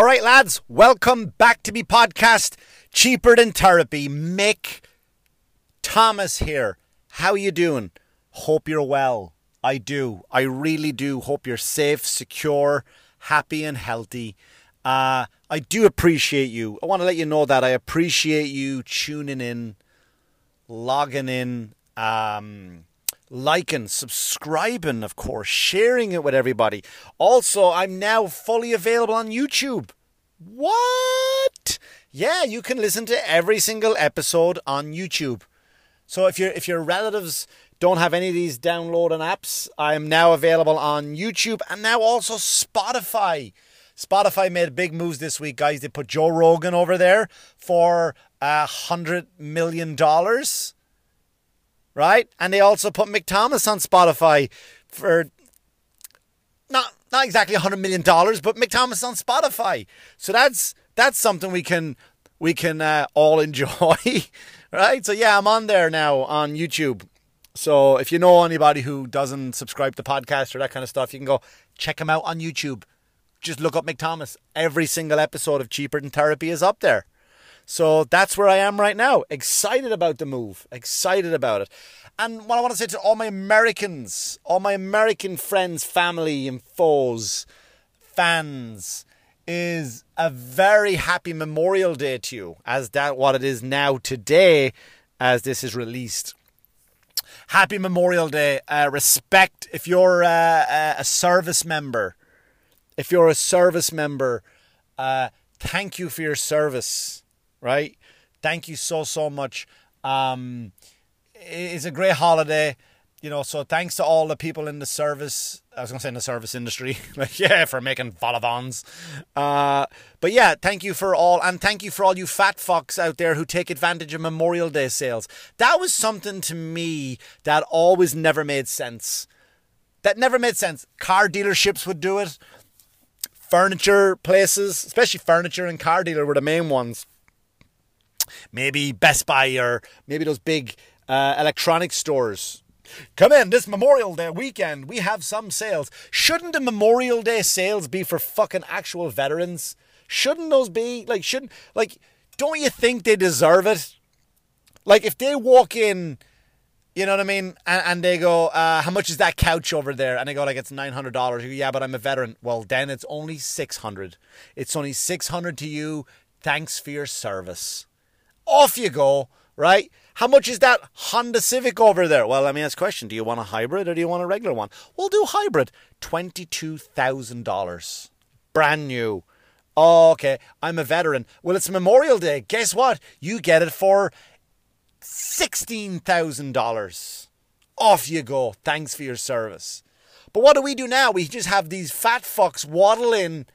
All right, lads, welcome back to me podcast, Cheaper Than Therapy. Mick Thomas here. How you doing? Hope you're well. I do. I really do. Hope you're safe, secure, happy, and healthy. Uh, I do appreciate you. I want to let you know that I appreciate you tuning in, logging in, um, liking, subscribing, of course, sharing it with everybody. Also, I'm now fully available on YouTube. What? Yeah, you can listen to every single episode on YouTube. So if your if your relatives don't have any of these downloading apps, I am now available on YouTube and now also Spotify. Spotify made big moves this week, guys. They put Joe Rogan over there for a hundred million dollars right? And they also put Mick Thomas on Spotify for not not exactly hundred million dollars, but Mick Thomas on Spotify. So that's that's something we can we can uh, all enjoy, right? So yeah, I'm on there now on YouTube. So if you know anybody who doesn't subscribe to podcast or that kind of stuff, you can go check him out on YouTube. Just look up Mick Thomas. Every single episode of Cheaper Than Therapy is up there. So that's where I am right now. Excited about the move. Excited about it. And what I want to say to all my Americans, all my American friends, family, and foes, fans, is a very happy Memorial Day to you, as that what it is now today, as this is released. Happy Memorial Day. Uh, respect if you're uh, a service member. If you're a service member, uh, thank you for your service right? Thank you so, so much. Um, it's a great holiday, you know, so thanks to all the people in the service. I was going to say in the service industry, like, yeah, for making vol-au-vents. Uh, but yeah, thank you for all, and thank you for all you fat fucks out there who take advantage of Memorial Day sales. That was something to me that always never made sense. That never made sense. Car dealerships would do it. Furniture places, especially furniture and car dealer, were the main ones maybe Best Buy or maybe those big uh, electronic stores. Come in this Memorial Day weekend. We have some sales. Shouldn't the Memorial Day sales be for fucking actual veterans? Shouldn't those be like? Shouldn't like? Don't you think they deserve it? Like if they walk in, you know what I mean, and, and they go, uh, "How much is that couch over there?" And they go, "Like it's nine hundred dollars." Yeah, but I'm a veteran. Well, then it's only six hundred. It's only six hundred to you. Thanks for your service off you go, right? How much is that Honda Civic over there? Well, let me ask a question. Do you want a hybrid or do you want a regular one? We'll do hybrid. $22,000. Brand new. Oh, okay. I'm a veteran. Well, it's Memorial Day. Guess what? You get it for $16,000. Off you go. Thanks for your service. But what do we do now? We just have these fat fucks waddle in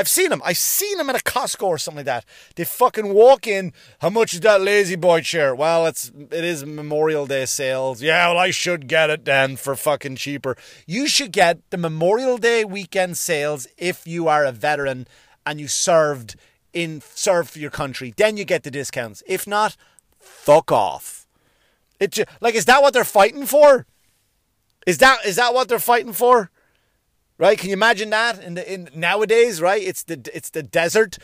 I've seen them. I've seen them at a Costco or something like that. They fucking walk in. How much is that La-Z-Boy chair? Well, it's it is Memorial Day sales. Yeah, well, I should get it then for fucking cheaper. You should get the Memorial Day weekend sales if you are a veteran and you served in served for your country. Then you get the discounts. If not, fuck off. It like is that what they're fighting for? Is that is that what they're fighting for? Right? Can you imagine that in the in nowadays, right? It's the it's the desert.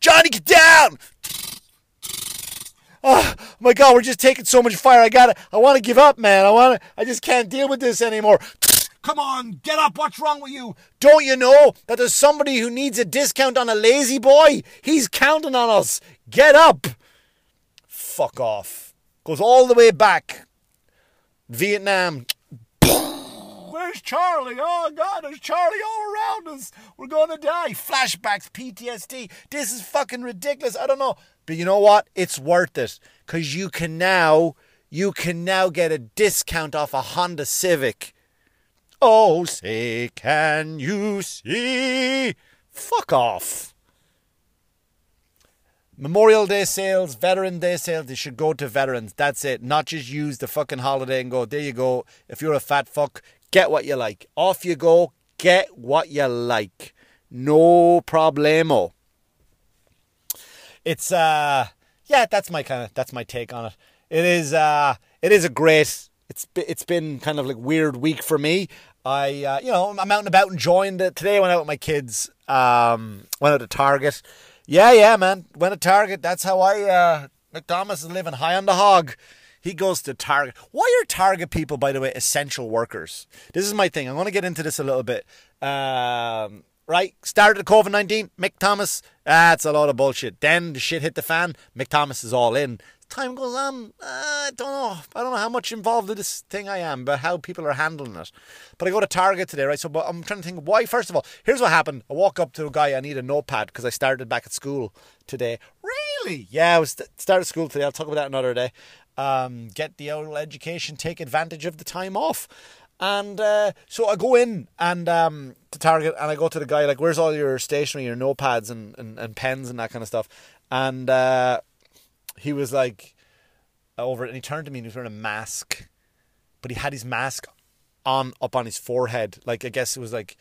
Johnny, get down! Oh my God, we're just taking so much fire. I gotta, I want to give up, man. I want to, I just can't deal with this anymore. Come on, get up. What's wrong with you? Don't you know that there's somebody who needs a discount on a La-Z-Boy? He's counting on us. Get up. Fuck off. Goes all the way back. Vietnam, Where's Charlie? Oh God, there's Charlie all around us. We're gonna die. Flashbacks, PTSD. This is fucking ridiculous. I don't know. But you know what? It's worth it. Cause you can now you can now get a discount off a Honda Civic. Oh, say can you see? Fuck off. Memorial Day sales, Veteran Day sales, they should go to veterans. That's it. Not just use the fucking holiday and go, there you go. If you're a fat fuck, Get what you like. Off you go. Get what you like. No problemo. It's uh yeah, that's my kind of that's my take on it. It is uh it is a great it's it's been kind of like weird week for me. I, uh, you know, I'm out and about enjoying it. Today I went out with my kids. Um, went out to Target. Yeah, yeah, man. Went to Target. That's how I, uh, McDonald's is living high on the hog. He goes to Target. Why are Target people, by the way, essential workers? This is my thing. I'm going to get into this a little bit. Um, right? Started the COVID 19, Mick Thomas, that's a lot of bullshit. Then the shit hit the fan, Mick Thomas is all in time goes on, uh, I don't know. I don't know how much involved in this thing I am, but how people are handling it. But I go to Target today, right? So but I'm trying to think why. First of all, here's what happened. I walk up to a guy. I need a notepad because I started back at school today. Really? Yeah, I was started school today. I'll talk about that another day. Um, get the old education. Take advantage of the time off. And uh, so I go in and um, to Target and I go to the guy like, "Where's all your stationery, your notepads and, and, and pens and that kind of stuff?" And uh, he was like over it, and he turned to me and he was wearing a mask, but he had his mask on up on his forehead. Like I guess it was like,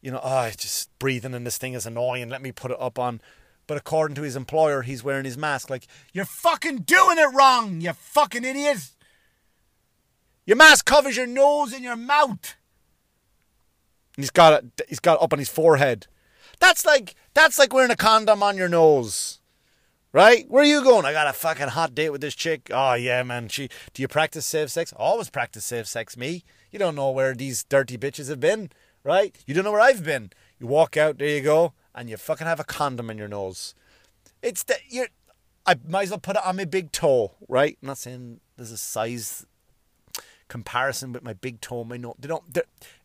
you know, oh, just breathing in this thing is annoying. Let me put it up on. But according to his employer, he's wearing his mask. Like you're fucking doing it wrong, you fucking idiot. Your mask covers your nose and your mouth. And he's got it. He's got it up on his forehead. That's like that's like wearing a condom on your nose. Right? Where are you going? I got a fucking hot date with this chick. Oh yeah, man. She do you practice safe sex? Always practice safe sex, me. You don't know where these dirty bitches have been, right? You don't know where I've been. You walk out, there you go, and you fucking have a condom in your nose. It's that you're I might as well put it on my big toe, right? I'm not saying there's a size comparison with my big toe, my nose. They don't.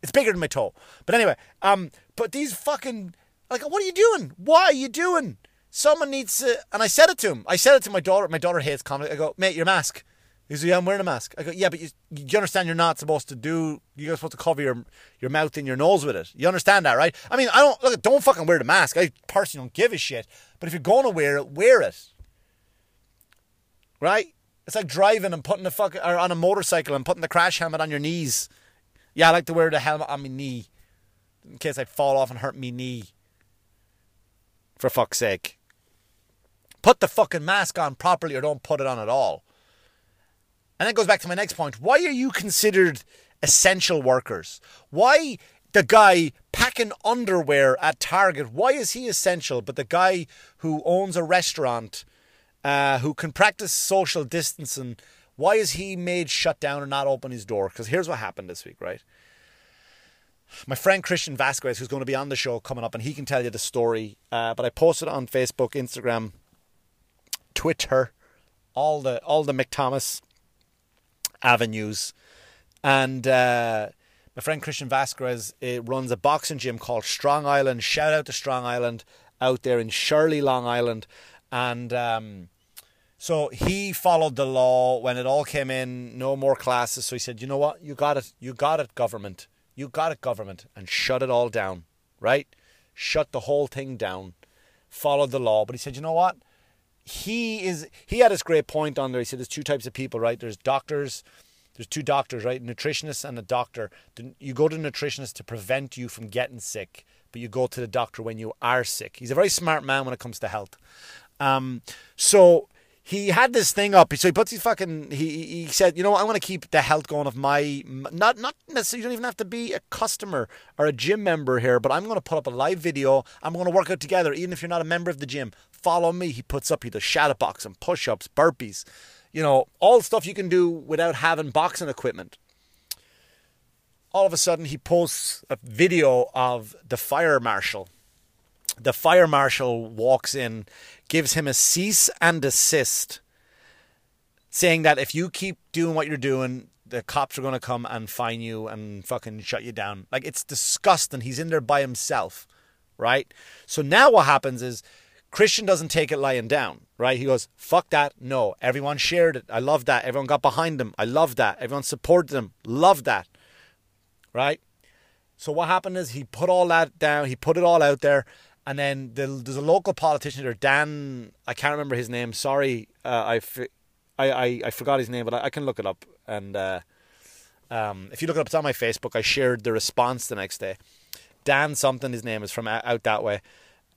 It's bigger than my toe. But anyway, um, but these fucking like, what are you doing? Why are you doing? Someone needs to, and I said it to him. I said it to my daughter. My daughter hates comedy. I go, mate, your mask. He said, yeah, I'm wearing a mask. I go, yeah, but you, you understand you're not supposed to do, you're supposed to cover your your mouth and your nose with it. You understand that, right? I mean, I don't, look, don't fucking wear the mask. I personally don't give a shit. But if you're going to wear it, wear it. Right? It's like driving and putting the fuck, or on a motorcycle and putting the crash helmet on your knees. Yeah, I like to wear the helmet on my knee in case I fall off and hurt me knee. For fuck's sake. Put the fucking mask on properly or don't put it on at all. And that goes back to my next point. Why are you considered essential workers? Why the guy packing underwear at Target, why is he essential? But the guy who owns a restaurant, uh, who can practice social distancing, why is he made shut down and not open his door? Because here's what happened this week, right? My friend Christian Vasquez, who's going to be on the show coming up, and he can tell you the story. Uh, but I posted on Facebook, Instagram, Twitter, all the all the Mick Thomas avenues, and uh, my friend Christian Vasquez uh, runs a boxing gym called Strong Island. Shout out to Strong Island out there in Shirley, Long Island, and. Um, so he followed the law when it all came in, no more classes. So he said, you know what? You got it. You got it, government. You got it, government. And shut it all down, right? Shut the whole thing down. Followed the law. But he said, you know what? He is he had this great point on there. He said there's two types of people, right? There's doctors, there's two doctors, right? Nutritionists and a doctor. You go to the nutritionist to prevent you from getting sick, but you go to the doctor when you are sick. He's a very smart man when it comes to health. Um, so he had this thing up. So he puts his fucking. He he said, you know, I want to keep the health going of my not not necessarily. You don't even have to be a customer or a gym member here, but I'm going to put up a live video. I'm going to work out together, even if you're not a member of the gym. Follow me. He puts up either shadow boxing, push ups, burpees, you know, all stuff you can do without having boxing equipment. All of a sudden, he posts a video of the fire marshal. The fire marshal walks in, gives him a cease and desist, saying that if you keep doing what you're doing, the cops are going to come and fine you and fucking shut you down. Like, it's disgusting. He's in there by himself, right? So now what happens is Christian doesn't take it lying down, right? He goes, fuck that. No, everyone shared it. I love that. Everyone got behind him. I love that. Everyone supported him. Love that, right? So what happened is he put all that down. He put it all out there. And then the, there's a local politician there, Dan, I can't remember his name. Sorry, uh, I, I, I, forgot his name, but I, I can look it up. And uh, um, if you look it up, it's on my Facebook. I shared the response the next day. Dan something, his name is from out that way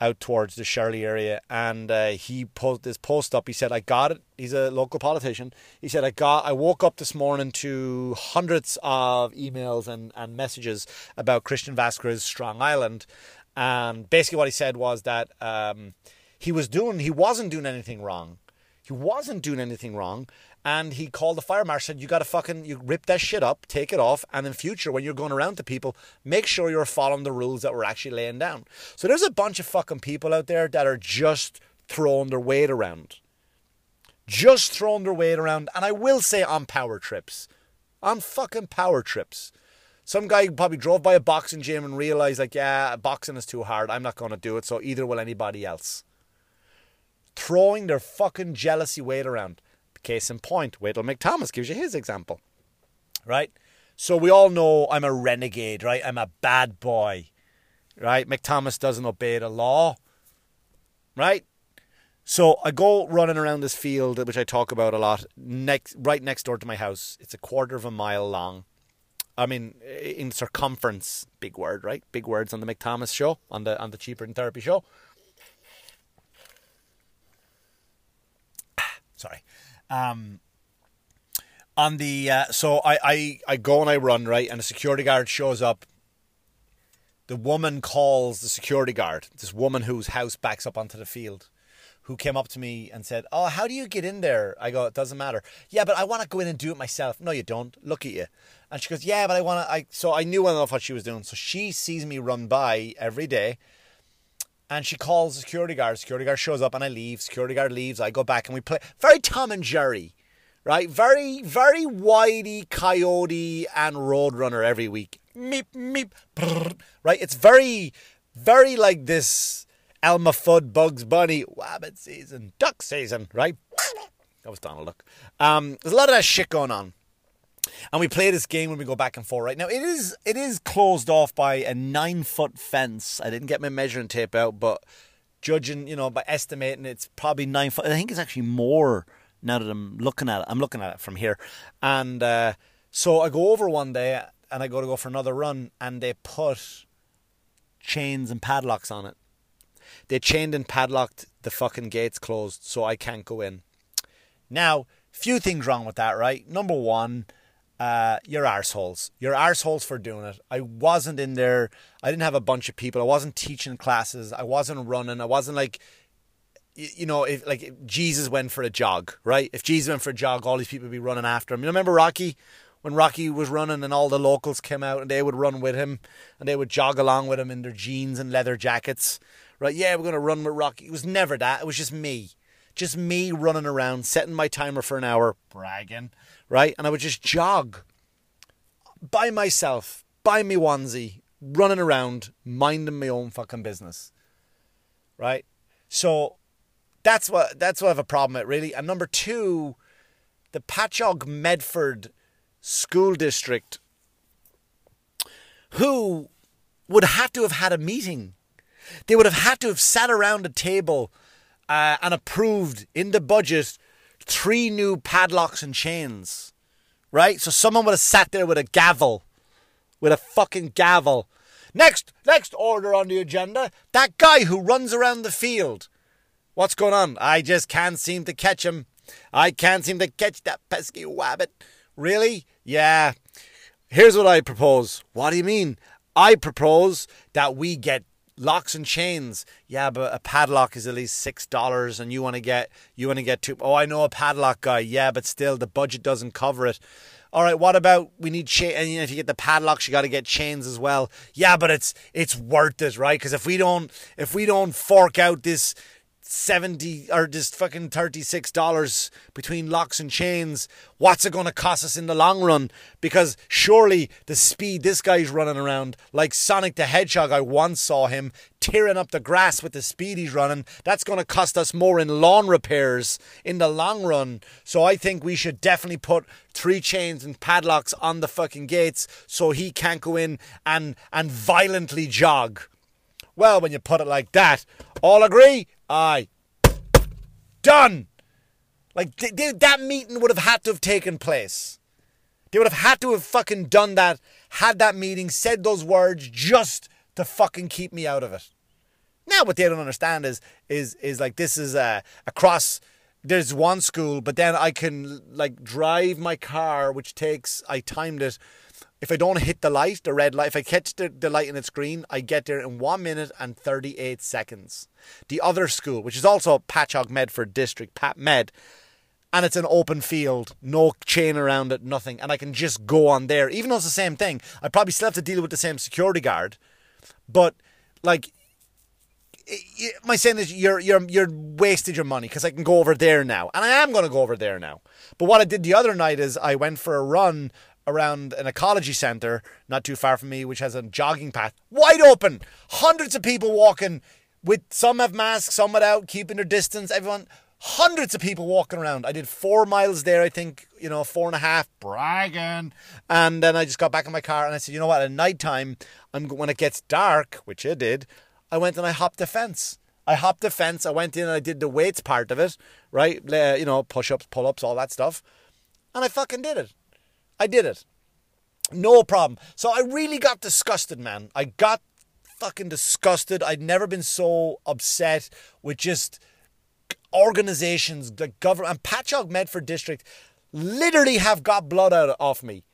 out towards the Shirley area, and uh, he put this post up. He said, "I got it." He's a local politician. He said, "I got. I woke up this morning to hundreds of emails and and messages about Christian Vasquez Strong Island, and basically what he said was that um, he was doing. He wasn't doing anything wrong. He wasn't doing anything wrong." and he called the fire marshal said you gotta fucking you rip that shit up take it off and in future when you're going around to people make sure you're following the rules that we're actually laying down so there's a bunch of fucking people out there that are just throwing their weight around just throwing their weight around and i will say on power trips on fucking power trips some guy probably drove by a boxing gym and realized like yeah boxing is too hard i'm not going to do it so either will anybody else throwing their fucking jealousy weight around Case in point, wait till Mick Thomas gives you his example. Right? So we all know I'm a renegade, right? I'm a bad boy. Right? Mick Thomas doesn't obey the law. Right? So I go running around this field, which I talk about a lot, next right next door to my house. It's a quarter of a mile long. I mean, in circumference, big word, right? Big words on the Mick Thomas show, on the on the Cheaper Than Therapy show. Sorry. Um, on the uh, so I, I I go and I run right, and a security guard shows up. The woman calls the security guard. This woman whose house backs up onto the field, who came up to me and said, "Oh, how do you get in there?" I go, "It doesn't matter." Yeah, but I want to go in and do it myself. No, you don't. Look at you. And she goes, "Yeah, but I want to." I so I knew enough what she was doing. So she sees me run by every day and she calls the security guard. Security guard shows up and I leave. Security guard leaves. I go back and we play very Tom and Jerry, right? Very, very Whitey, Coyote, and Roadrunner every week. Meep, meep, brrr, right? It's very, very like this Elmer Fudd, Bugs Bunny, Wabbit season, duck season, right? That was Donald Duck. Um, there's a lot of that shit going on and we play this game when we go back and forth. Right now, it is it is closed off by a nine foot fence. I didn't get my measuring tape out, but judging, you know, by estimating, it's probably nine foot. I think it's actually more now that I'm looking at it. I'm looking at it from here, and uh, so I go over one day and I go to go for another run, and they put chains and padlocks on it. They chained and padlocked the fucking gates closed, so I can't go in. Now, few things wrong with that, right? Number one uh, you're arseholes. You're arseholes for doing it. I wasn't in there. I didn't have a bunch of people. I wasn't teaching classes. I wasn't running. I wasn't like, you know, if like if Jesus went for a jog, right? If Jesus went for a jog, all these people would be running after him. You remember Rocky? When Rocky was running and all the locals came out and they would run with him and they would jog along with him in their jeans and leather jackets, right? Yeah, we're going to run with Rocky. It was never that. It was just me. Just me running around, setting my timer for an hour, bragging right? And I would just jog by myself, by me onesie, running around, minding my own fucking business, right? So that's what that's what I have a problem with, really. And number two, the Patchogue Medford School District, who would have to have had a meeting. They would have had to have sat around a table uh, and approved in the budget three new padlocks and chains, right? So someone would have sat there with a gavel, with a fucking gavel. Next, next order on the agenda, that guy who runs around the field. What's going on? I just can't seem to catch him. I can't seem to catch that pesky wabbit. Really? Yeah. Here's what I propose. What do you mean? I propose that we get locks and chains. Yeah, but a padlock is at least six dollars, and you want to get you want to get two. Oh, I know a padlock guy. Yeah, but still the budget doesn't cover it. All right, what about we need chain? And you know, if you get the padlocks, you got to get chains as well. Yeah, but it's it's worth it, right? Because if we don't if we don't fork out this 70 or just fucking 36 dollars between locks and chains. What's it going to cost us in the long run? Because surely the speed this guy's running around like Sonic the Hedgehog I once saw him tearing up the grass with the speed he's running. That's going to cost us more in lawn repairs in the long run. So I think we should definitely put three chains and padlocks on the fucking gates so he can't go in and and violently jog. Well when you put it like that all agree Aye. Done. Like, th- that meeting would have had to have taken place. They would have had to have fucking done that, had that meeting, said those words just to fucking keep me out of it. Now, what they don't understand is is is like this is a across. There's one school, but then I can like drive my car, which takes I timed it. If I don't hit the light, the red light, if I catch the, the light and it's green, I get there in one minute and 38 seconds. The other school, which is also Patchogue Medford District, Pat Med, and it's an open field, no chain around it, nothing, and I can just go on there. Even though it's the same thing, I probably still have to deal with the same security guard, but like my saying is you're you're you're wasted your money because I can go over there now, and I am going to go over there now. But what I did the other night is I went for a run around an ecology centre not too far from me, which has a jogging path wide open, hundreds of people walking. With some have masks, some without, keeping their distance. Everyone, hundreds of people walking around. I did four miles there, I think, you know, four and a half, bragging. And then I just got back in my car and I said, you know what, at night time, I'm, when it gets dark, which it did, I went and I hopped the fence. I hopped the fence. I went in and I did the weights part of it, right? You know, push ups, pull ups, all that stuff. And I fucking did it. I did it. No problem. So I really got disgusted, man. I got fucking disgusted. I'd never been so upset with just organizations, the government, and Patchogue Medford District literally have got blood out of me.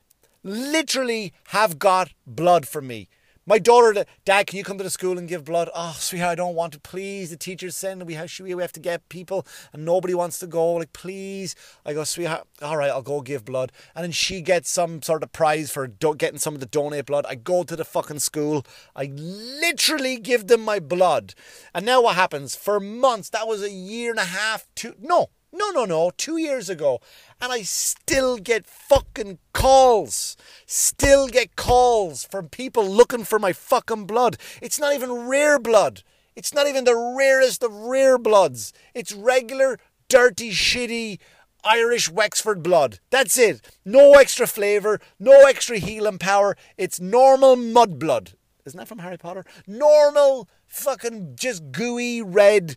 Literally have got blood from me. My daughter, Dad, can you come to the school and give blood? Oh, sweetheart, I don't want to. Please, the teacher's saying we have, we have to get people and nobody wants to go. Like, please. I go, sweetheart, all right, I'll go give blood. And then she gets some sort of prize for do- getting some of the donate blood. I go to the fucking school. I literally give them my blood. And now what happens? For months, that was a year and a half, two, no, no, no, no, two years ago. And I still get fucking calls. Still get calls from people looking for my fucking blood. It's not even rare blood. It's not even the rarest of rare bloods. It's regular, dirty, shitty Irish Wexford blood. That's it. No extra flavour, no extra healing power. It's normal mud blood. Isn't that from Harry Potter? Normal, fucking just gooey red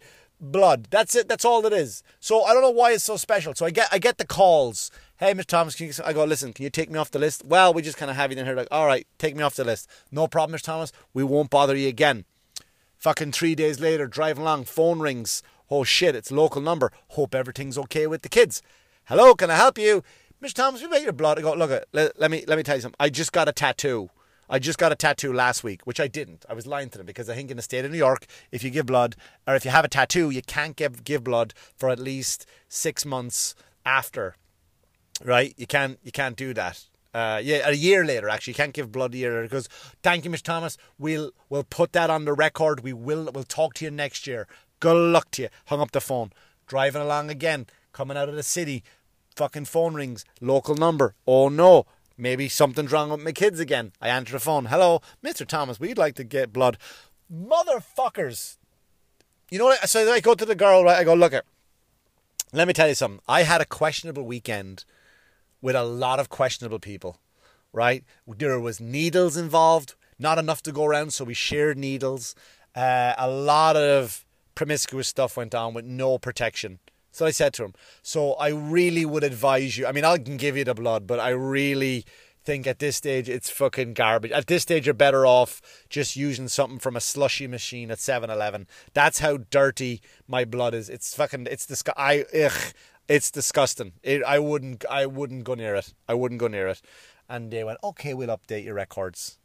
blood. That's it. That's all it is. So I don't know why it's so special. So I get I get the calls. Hey, Mr. Thomas, can you, I go, listen, can you take me off the list? Well, we just kind of have you in here like, all right, take me off the list. No problem, Mr. Thomas. We won't bother you again. Fucking three days later, driving along, phone rings. Oh shit, it's local number. Hope everything's okay with the kids. Hello, can I help you? Mr. Thomas, we made your blood. I go, look, let, let me let me tell you something. I just got a tattoo. I just got a tattoo last week, which I didn't. I was lying to them because I think in the state of New York, if you give blood or if you have a tattoo, you can't give give blood for at least six months after. Right? You can't you can't do that. Uh, yeah, a year later, actually, you can't give blood a year later because thank you, Mr. Thomas. We'll we'll put that on the record. We will we'll talk to you next year. Good luck to you. Hung up the phone. Driving along again, coming out of the city. Fucking phone rings. Local number. Oh no. Maybe something's wrong with my kids again. I answer the phone. Hello, Mr. Thomas, we'd like to get blood. Motherfuckers. You know what? I, So I go to the girl, right? I go, look at. Let me tell you something. I had a questionable weekend with a lot of questionable people, right? There was needles involved, not enough to go around, so we shared needles. Uh, a lot of promiscuous stuff went on with no protection. So I said to him, so I really would advise you. I mean, I can give you the blood, but I really think at this stage it's fucking garbage. At this stage, you're better off just using something from a slushy machine at 7 Eleven. That's how dirty my blood is. It's fucking, it's disgusting. I, ugh, it's disgusting. It, I wouldn't, I wouldn't go near it. I wouldn't go near it. And they went, okay, we'll update your records.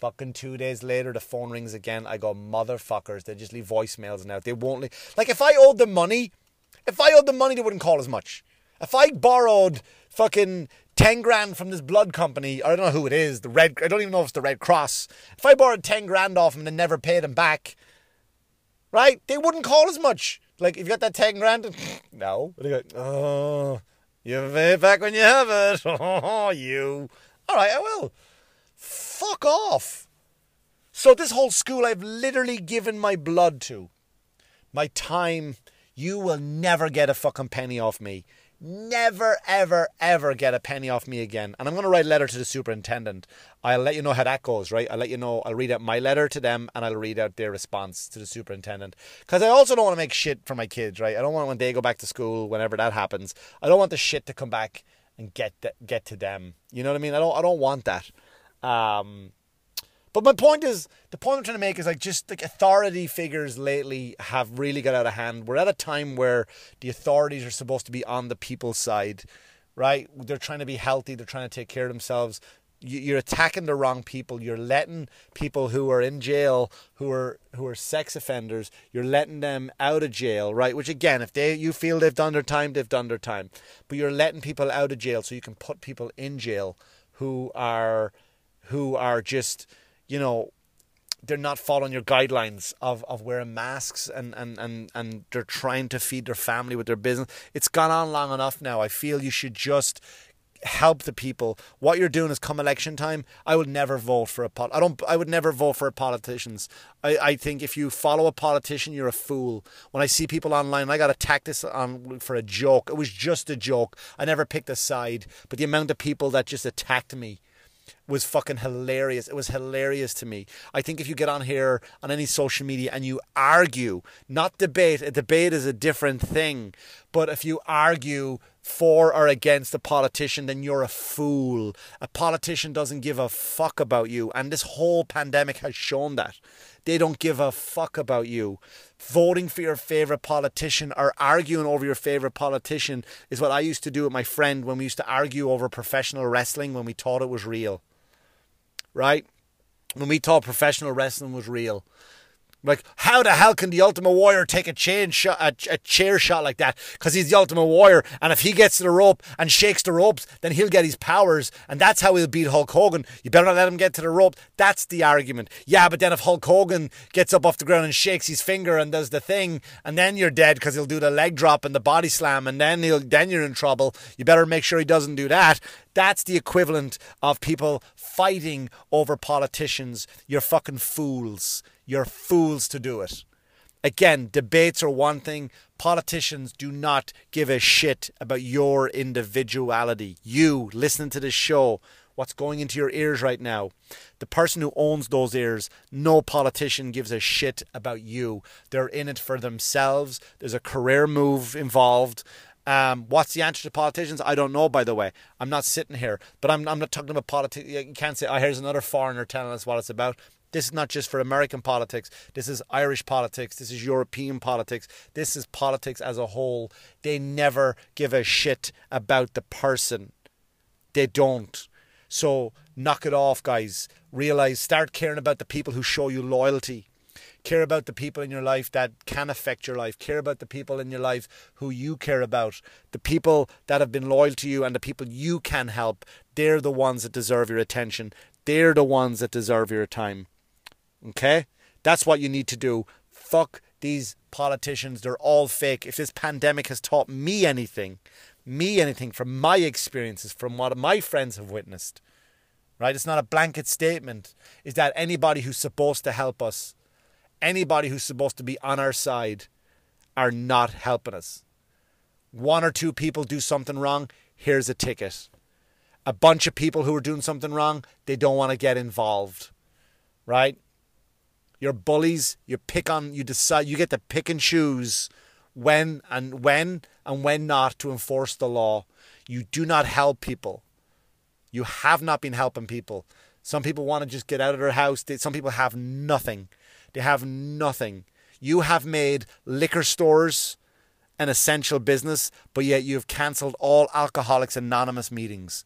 Fucking two days later, the phone rings again. I go, motherfuckers. They just leave voicemails now. They won't leave. Like, if I owed them money, if I owed them money, they wouldn't call as much. If I borrowed fucking 10 grand from this blood company, I don't know who it is, the Red, I don't even know if it's the Red Cross. If I borrowed 10 grand off them and never paid them back, right, they wouldn't call as much. Like, if you got that 10 grand, no. They go, oh, you pay it back when you have it. Oh, you. All right, I will. Fuck off. So, this whole school I've literally given my blood to, my time, you will never get a fucking penny off me. Never, ever, ever get a penny off me again. And I'm going to write a letter to the superintendent. I'll let you know how that goes, right? I'll let you know. I'll read out my letter to them and I'll read out their response to the superintendent. Because I also don't want to make shit for my kids, right? I don't want when they go back to school, whenever that happens, I don't want the shit to come back and get get to them. You know what I mean? I don't I don't want that. Um, But my point is, the point I'm trying to make is like just like authority figures lately have really got out of hand. We're at a time where the authorities are supposed to be on the people's side, right? They're trying to be healthy. They're trying to take care of themselves. You're attacking the wrong people. You're letting people who are in jail, who are who are sex offenders, you're letting them out of jail, right? Which again, if they you feel they've done their time, they've done their time. But you're letting people out of jail so you can put people in jail who are who are just you know, they're not following your guidelines of, of wearing masks and, and, and, and they're trying to feed their family with their business. It's gone on long enough now. I feel you should just help the people. What you're doing is come election time, I would never vote for a pot. I don't. I would never vote for politicians. I, I think if you follow a politician, you're a fool. When I see people online, I got attacked this on for a joke. It was just a joke. I never picked a side, but the amount of people that just attacked me was fucking hilarious. It was hilarious to me. I think if you get on here on any social media and you argue, not debate, a debate is a different thing, but if you argue for or against a politician, then you're a fool. A politician doesn't give a fuck about you, and this whole pandemic has shown that. They don't give a fuck about you. Voting for your favourite politician or arguing over your favourite politician is what I used to do with my friend when we used to argue over professional wrestling when we thought it was real right? When we thought professional wrestling was real. Like, how the hell can the Ultimate Warrior take a chain shot, a, a chair shot like that? Because he's the Ultimate Warrior, and if he gets to the rope and shakes the ropes, then he'll get his powers, and that's how he'll beat Hulk Hogan. You better not let him get to the rope. That's the argument. Yeah, but then if Hulk Hogan gets up off the ground and shakes his finger and does the thing, and then you're dead because he'll do the leg drop and the body slam, and then he'll then you're in trouble. You better make sure he doesn't do that. That's the equivalent of people fighting over politicians. You're fucking fools. You're fools to do it. Again, debates are one thing. Politicians do not give a shit about your individuality. You, listening to this show, what's going into your ears right now. The person who owns those ears, no politician gives a shit about you. They're in it for themselves. There's a career move involved. Um, what's the answer to politicians? I don't know, by the way. I'm not sitting here, but I'm, I'm not talking about politics. You can't say, oh, here's another foreigner telling us what it's about. This is not just for American politics. This is Irish politics. This is European politics. This is politics as a whole. They never give a shit about the person. They don't. So knock it off, guys. Realize, start caring about the people who show you loyalty. Care about the people in your life that can affect your life. Care about the people in your life who you care about. The people that have been loyal to you and the people you can help. They're the ones that deserve your attention. They're the ones that deserve your time. Okay? That's what you need to do. Fuck these politicians. They're all fake. If this pandemic has taught me anything, me anything from my experiences, from what my friends have witnessed, right? It's not a blanket statement. Is that anybody who's supposed to help us, anybody who's supposed to be on our side, are not helping us. One or two people do something wrong, here's a ticket. A bunch of people who are doing something wrong, they don't want to get involved, right? You're bullies. You pick on. You decide. You get to pick and choose when and when and when not to enforce the law. You do not help people. You have not been helping people. Some people want to just get out of their house. Some people have nothing. They have nothing. You have made liquor stores an essential business, but yet you have cancelled all Alcoholics Anonymous meetings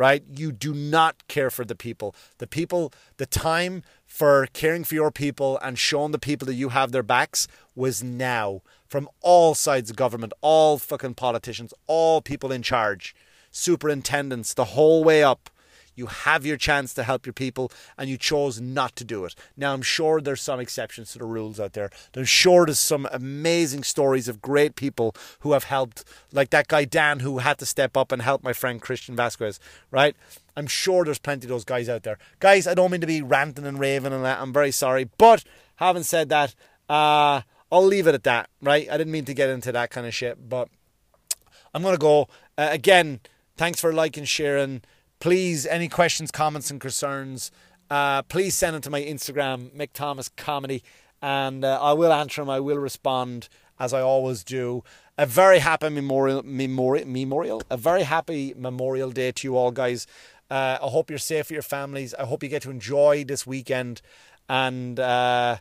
right? You do not care for the people. The people, the time for caring for your people and showing the people that you have their backs was now from all sides of government, all fucking politicians, all people in charge, superintendents, the whole way up. You have your chance to help your people and you chose not to do it. Now, I'm sure there's some exceptions to the rules out there. I'm sure there's some amazing stories of great people who have helped, like that guy Dan who had to step up and help my friend Christian Vasquez, right? I'm sure there's plenty of those guys out there. Guys, I don't mean to be ranting and raving and that. I'm very sorry. But having said that, uh, I'll leave it at that, right? I didn't mean to get into that kind of shit, but I'm going to go. Uh, again, thanks for liking, sharing please, any questions, comments, and concerns, uh, please send them to my Instagram, Mick Thomas Comedy, and uh, I will answer them. I will respond as I always do. A very happy memorial, memorial, memorial, a very happy Memorial Day to you all, guys. Uh, I hope you're safe for your families. I hope you get to enjoy this weekend. And uh,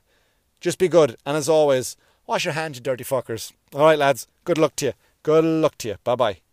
just be good. And as always, wash your hands, you dirty fuckers. All right, lads. Good luck to you. Good luck to you. Bye bye.